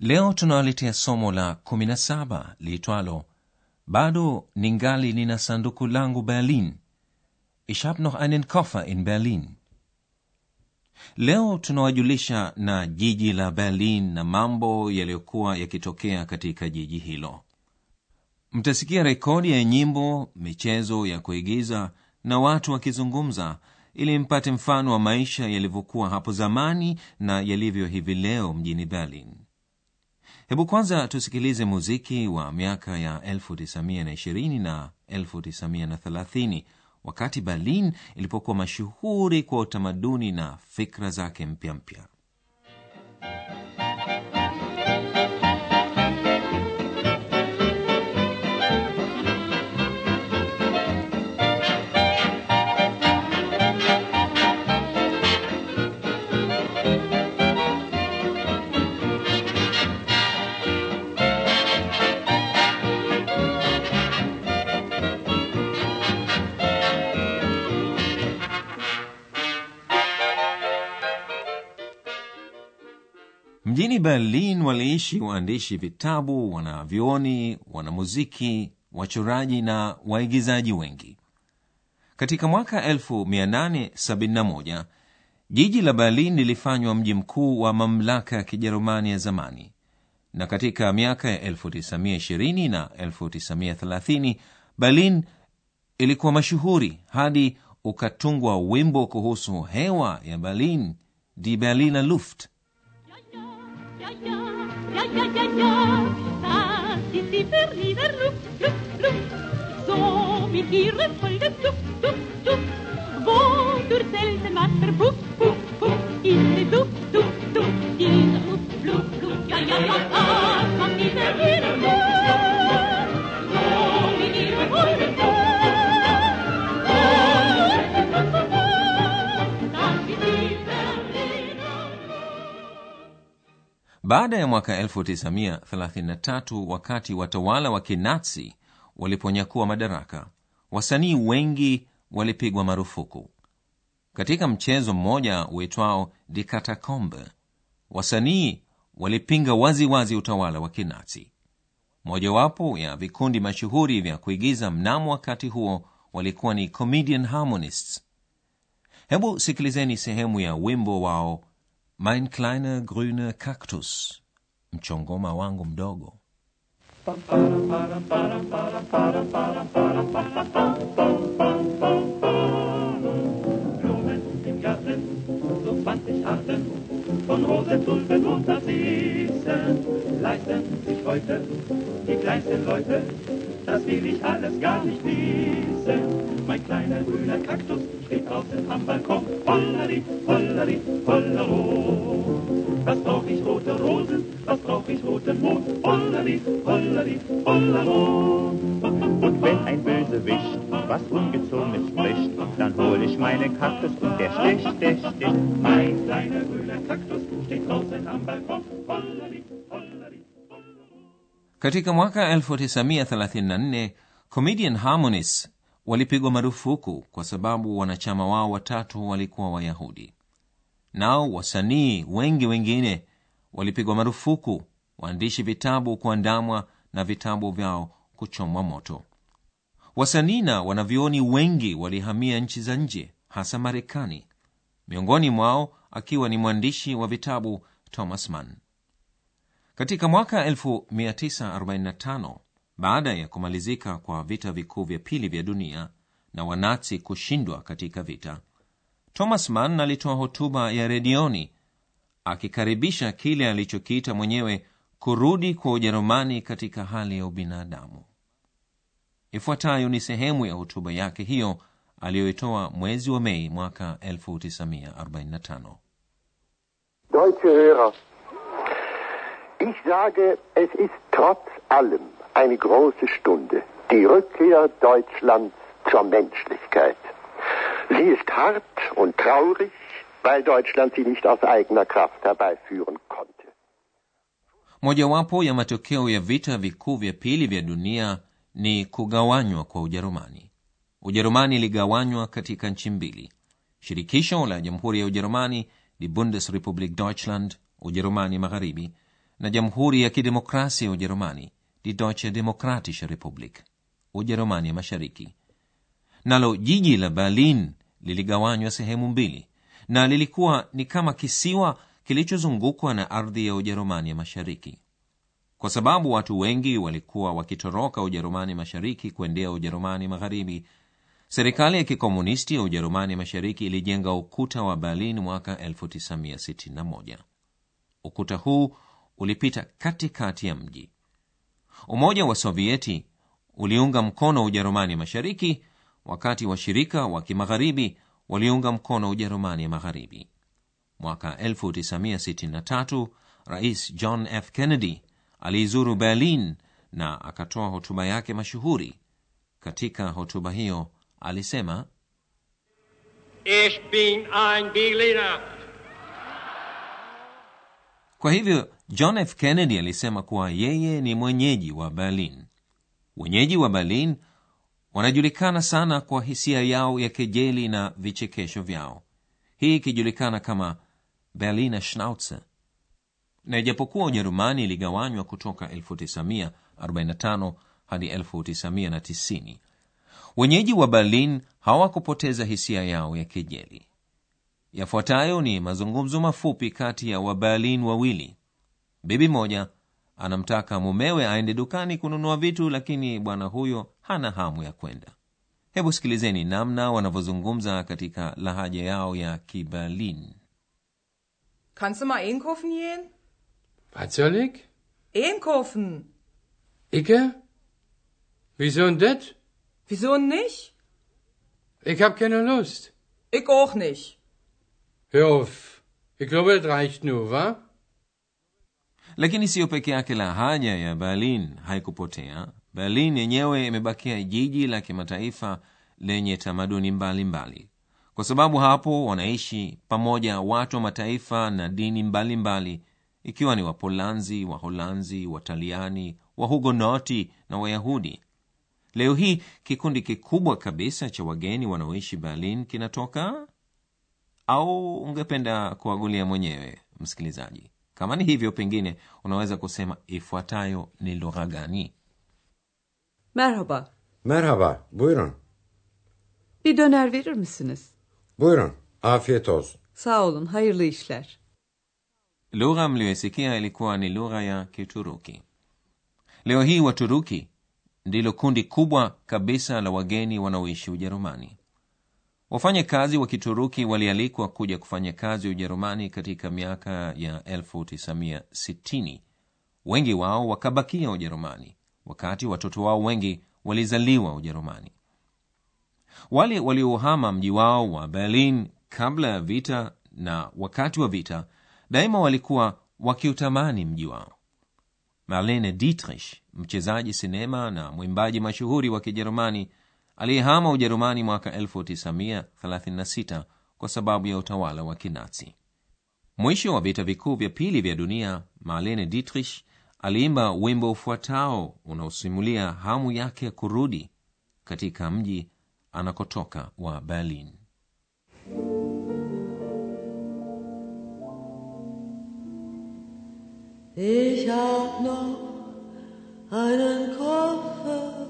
leo tunawaletea somo la 17 liitwalo bado ningali nina sanduku langu berlin. Ich hab noch einen koffer in berlin. Leo tunawajulisha na jiji la berlin na mambo yaliyokuwa yakitokea katika jiji hilo. Mtasikia rekodi ya nyimbo michezo ya kuigiza na watu wakizungumza ili mpate mfano wa maisha yalivyokuwa hapo zamani na yalivyo hivi leo mjini berlin hebu kwanza tusikilize muziki wa miaka ya 1920 na 1930 wakati berlin ilipokuwa mashuhuri kwa utamaduni na fikra zake mpya mpya berlin waliishi waandishi vitabu wanavyoni wanamuziki wachoraji na waigizaji wengi. Katika mwaka 1871 jiji la berlin lilifanywa mji mkuu wa mamlaka ya kijerumani ya zamani. Na katika miaka ya 1920 na 1930 berlin ilikuwa mashuhuri hadi ukatungwa wimbo kuhusu hewa ya berlin die berliner luft Ja, ja, baada ya mwaka 1933 wakati watawala wa kinazi waliponyakua madaraka wasanii wengi walipigwa marufuku. Katika mchezo mmoja uitwao die katakombe wasanii walipinga waziwazi wazi utawala wa kinazi. Mojawapo ya vikundi mashuhuri vya kuigiza mnamo wakati huo walikuwa ni comedian harmonists. Hebu sikilizeni sehemu ya wimbo wao mein kleiner grüner kaktus mchongoma wangu mdogo Blumen im Garten, so 20 Arten von Rosen, Tulpen und Narzissen leisten heute die kleinsten Leute. Das will ich alles gar nicht wissen. Mein kleiner grüner Kaktus steht draußen am Balkon. Hollari, hollari, hollero. Was brauch ich rote Rosen, was brauch ich roten Mond? Hollari, hollari, hollero. Und wenn ein Bösewicht was Ungezogenes spricht, dann hol ich meinen Kaktus und der sticht, sticht, sticht. Mein kleiner grüner Kaktus steht draußen am Balkon. Katika mwaka 1934 comedian harmonies walipigwa marufuku kwa sababu wanachama wao watatu walikuwa wayahudi. Nao wasanii wengi wengine walipigwa marufuku waandishi vitabu kuandamwa na vitabu vyao kuchomwa moto. Wasanii na wanavyoni wengi walihamia nchi za nje hasa marekani miongoni mwao akiwa ni mwandishi wa vitabu thomas mann katika mwaka 1945 baada ya kumalizika kwa vita vikuu vya pili vya dunia na wanazi kushindwa katika vita thomas mann alitoa hotuba ya redioni akikaribisha kile alichokiita mwenyewe kurudi kwa ujerumani katika hali ya ubinadamu. Ifuatayo ni sehemu ya hotuba yake hiyo aliyoitoa mwezi wa mei mwaka 1945 Deutsche Hörer, ich sage, es ist trotz allem eine große Stunde. Die Rückkehr Deutschlands zur Menschlichkeit. Sie ist hart und traurig, weil Deutschland sie nicht aus eigener Kraft herbeiführen konnte. mojawapo ya matokeo ya vita vikuu vya pili vya dunia ni kugawanywa kwa ujerumani ujerumani iligawanywa katika nchi mbili shirikisho la jamhuri ya ujerumani ni bundesrepublik deutschland ujerumani magharibi na jamhuri ya kidemokrasia ya ujerumani die deutsche demokratische republik ujerumani ya mashariki. Nalo jiji la berlin liligawanywa sehemu mbili na lilikuwa ni kama kisiwa kilichozungukwa na ardhi ya ujerumani ya mashariki. Kwa sababu watu wengi walikuwa wakitoroka ujerumani mashariki kuendea ujerumani magharibi serikali ya kikomunisti ya ujerumani mashariki ilijenga ukuta wa berlin mwaka 1961 ukuta huu ulipita katikati ya mji. Umoja wa sovieti uliunga mkono ujerumani mashariki wakati washirika wa kimagharibi waliunga mkono ujerumani magharibi. Mwaka 1963 rais john f. Kennedy aliizuru berlin na akatoa hotuba yake mashuhuri. Katika hotuba hiyo alisema Ich bin ein Berliner. kwa hivyo john f. Kennedy alisema kuwa yeye ni mwenyeji wa berlin. Wenyeji wa berlin wanajulikana sana kwa hisia yao ya kejeli na vichekesho vyao. Hii ikijulikana kama berliner schnauze. Na ijapokuwa ujerumani iligawanywa kutoka 1945 hadi 1990 wenyeji wa berlin hawakupoteza hisia yao ya kejeli. Yafuatayo ni mazungumzo mafupi kati ya waberlin wawili bibi moja anamtaka mumewe aende dukani kununua vitu lakini bwana huyo hana hamu ya kwenda hebu sikilizeni namna wanavyozungumza katika lahaja yao ya kiberlin Kannst du mal einkaufen gehen? Was soll ich? Einkaufen. Icke? Wieso das? Wieso nicht? Ich hab keine Lust. Ich auch nicht. Hör auf. Ich glaube, das reicht nur, wa? Lakini siyo peke yake la haja ya berlin haikupotea. Berlin yenyewe imebakia jiji la kimataifa lenye tamaduni mbalimbali. Mbali. kwa sababu hapo wanaishi pamoja watu wa mataifa na dini mbalimbali mbali, ikiwa ni wapolanzi waholanzi wataliani wahugonoti na wayahudi. Leo hii kikundi kikubwa kabisa cha wageni wanaoishi berlin kinatoka? Au ungependa kuagulia mwenyewe msikilizaji kama ni hivyo pengine unaweza kusema ifuatayo ni lugha gani Merhaba. Merhaba, buyurun. Bir döner verir misiniz? Buyurun, afiyet olsun. Sağ olun, hayırlı işler. lugha mliyoisikia ilikuwa ni lugha ya kituruki leo hii waturuki ndilo kundi kubwa kabisa la wageni wanaoishi ujerumani wafanya kazi wa kituruki walialikwa kuja kufanya kazi ujerumani katika miaka ya 1960 wengi wao wakabakia ujerumani wakati watoto wao wengi walizaliwa ujerumani. Wale waliohama mji wao wa berlin kabla ya vita na wakati wa vita daima walikuwa wakiutamani mji wao. Marlene dietrich mchezaji sinema na mwimbaji mashuhuri wa kijerumani aliyehama ujerumani mwaka 1936 kwa sababu ya utawala wa kinazi. Mwisho wa vita vikuu vya pili vya dunia marlene dietrich aliimba wimbo ufuatao unaosimulia hamu yake ya kurudi katika mji anakotoka wa berlin. Ich hab noch einen Koffer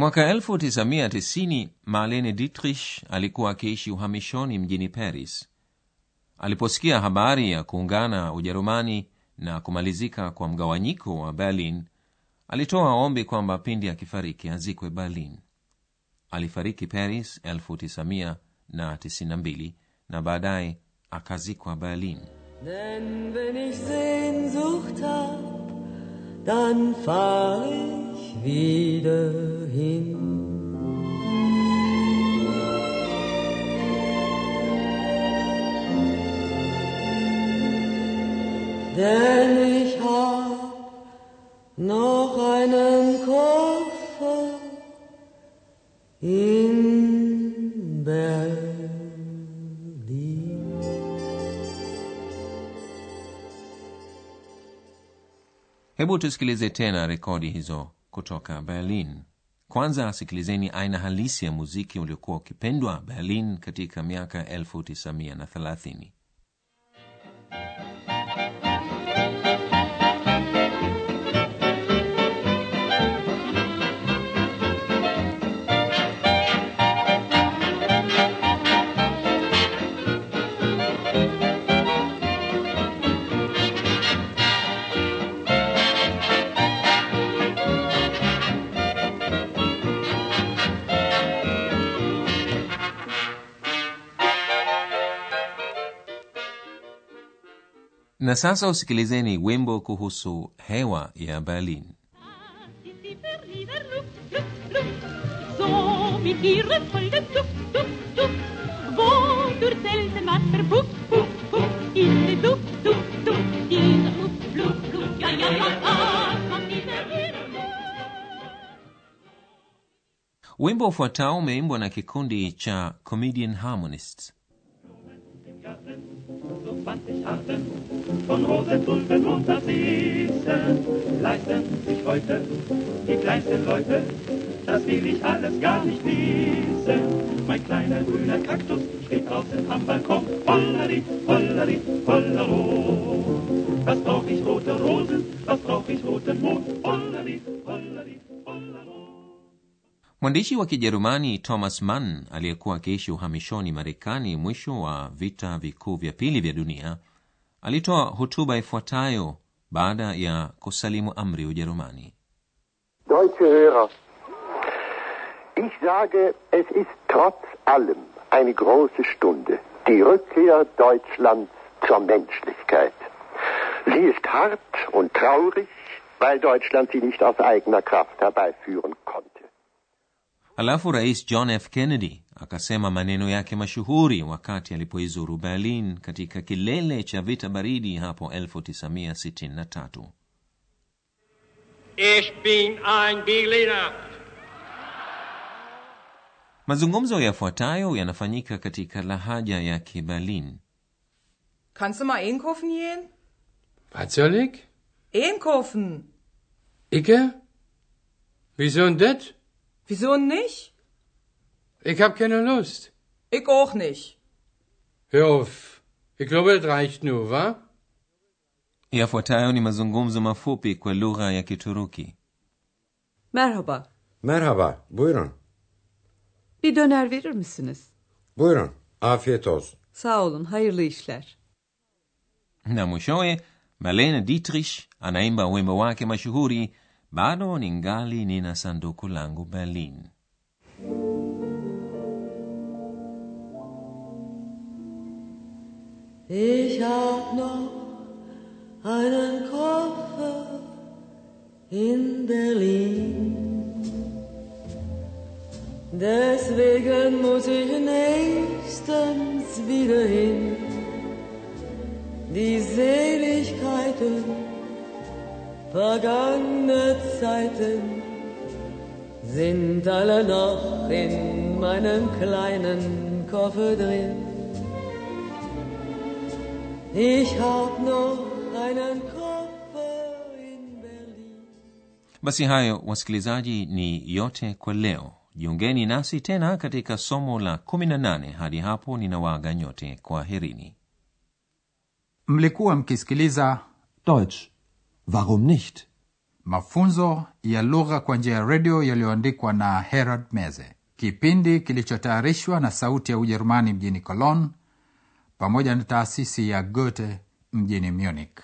mwaka 1990 marlene dietrich alikuwa akiishi uhamishoni mjini paris. Aliposikia habari ya kuungana ujerumani na kumalizika kwa mgawanyiko wa berlin alitoa ombi kwamba pindi akifariki azikwe berlin. Alifariki paris 1992 na baadaye akazikwa berlin. Denn wenn ich Sehnsucht hab, dann fahr ich wieder hin. Denn ich hab noch einen Koffer in Berlin. hebu tusikilize tena rekodi hizo kutoka berlin. Kwanza sikilizeni aina halisi ya muziki uliokuwa ukipendwa berlin katika miaka 1930 na sasa usikilizeni wimbo kuhusu hewa ya berlin. Wimbo ufuatao umeimbwa na kikundi cha comedian harmonists. so 20 Arten von Rosen, Tulpen und Narzissen leisten sich heute die kleinsten Leute. Das will ich alles gar nicht wissen. Mein kleiner grüner Kaktus steht draußen am Balkon. Hollari, hollari, hollero. Was brauch ich rote Rosen? Was brauch ich roten Mond? Hollari, hollari, hollero. mwandishi wa kijerumani thomas mann aliyekuwa akiishi uhamishoni marekani mwisho wa vita vikuu vya pili vya dunia alitoa hotuba ifuatayo baada ya kusalimu amri ujerumani Deutsche Hörer, ich sage, es ist trotz allem eine große Stunde, die Rückkehr Deutschlands zur Menschlichkeit. Sie ist hart und traurig, weil Deutschland sie nicht aus eigener Kraft herbeiführen konnte. halafu rais john f kennedy akasema maneno yake mashuhuri wakati alipoizuru berlin katika kilele cha vita baridi hapo 1963 Ich bin ein Berliner. mazungumzo yafuatayo yanafanyika katika lahaja ya kiberlin Kannst du mal einkaufen gehen? Was soll ich? Einkaufen. Icke? Wieso denn das? Wieso nicht? Ich hab keine Lust. Ich auch nicht. Hör auf. Ich glaube, das reicht nur, wa? yafuatayo ni mazungumzo mafupi kwa lugha ya kituruki Merhaba. Merhaba, buyurun. Bir döner verir misiniz? Buyurun, afiyet olsun. Sağ olun, hayırlı işler. na mwishowe marlene dietrich anaimba wimbo wake mashuhuri bado ningali nina sanduku langu berlin Ich hab noch einen Koffer in Berlin. Deswegen muss ich nächstens wieder hin. Die Seligkeiten vergangener Zeiten sind alle noch in meinem kleinen Koffer drin. Ich hab noch einen Koffer in Berlin. basi hayo wasikilizaji ni yote kwa leo jiungeni nasi tena katika somo la 18 hadi hapo ninawaaga nyote kwa herini mlikuwa mkisikiliza Deutsch. Warum nicht? mafunzo ya lugha kwa njia ya redio yaliyoandikwa na herald meze kipindi kilichotayarishwa na sauti ya ujerumani mjini cologne pamoja na taasisi ya goethe mjini munich